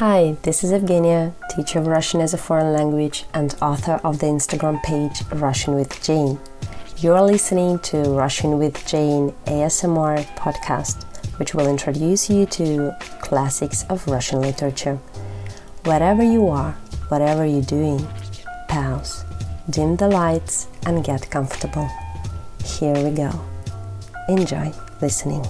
Hi, this is Evgenia, teacher of Russian as a foreign language and author of the Instagram page Russian with Jane. You're listening to Russian with Jane ASMR podcast, which will introduce you to classics of Russian literature. Wherever you are, whatever you're doing, pause, dim the lights, and get comfortable. Here we go. Enjoy listening.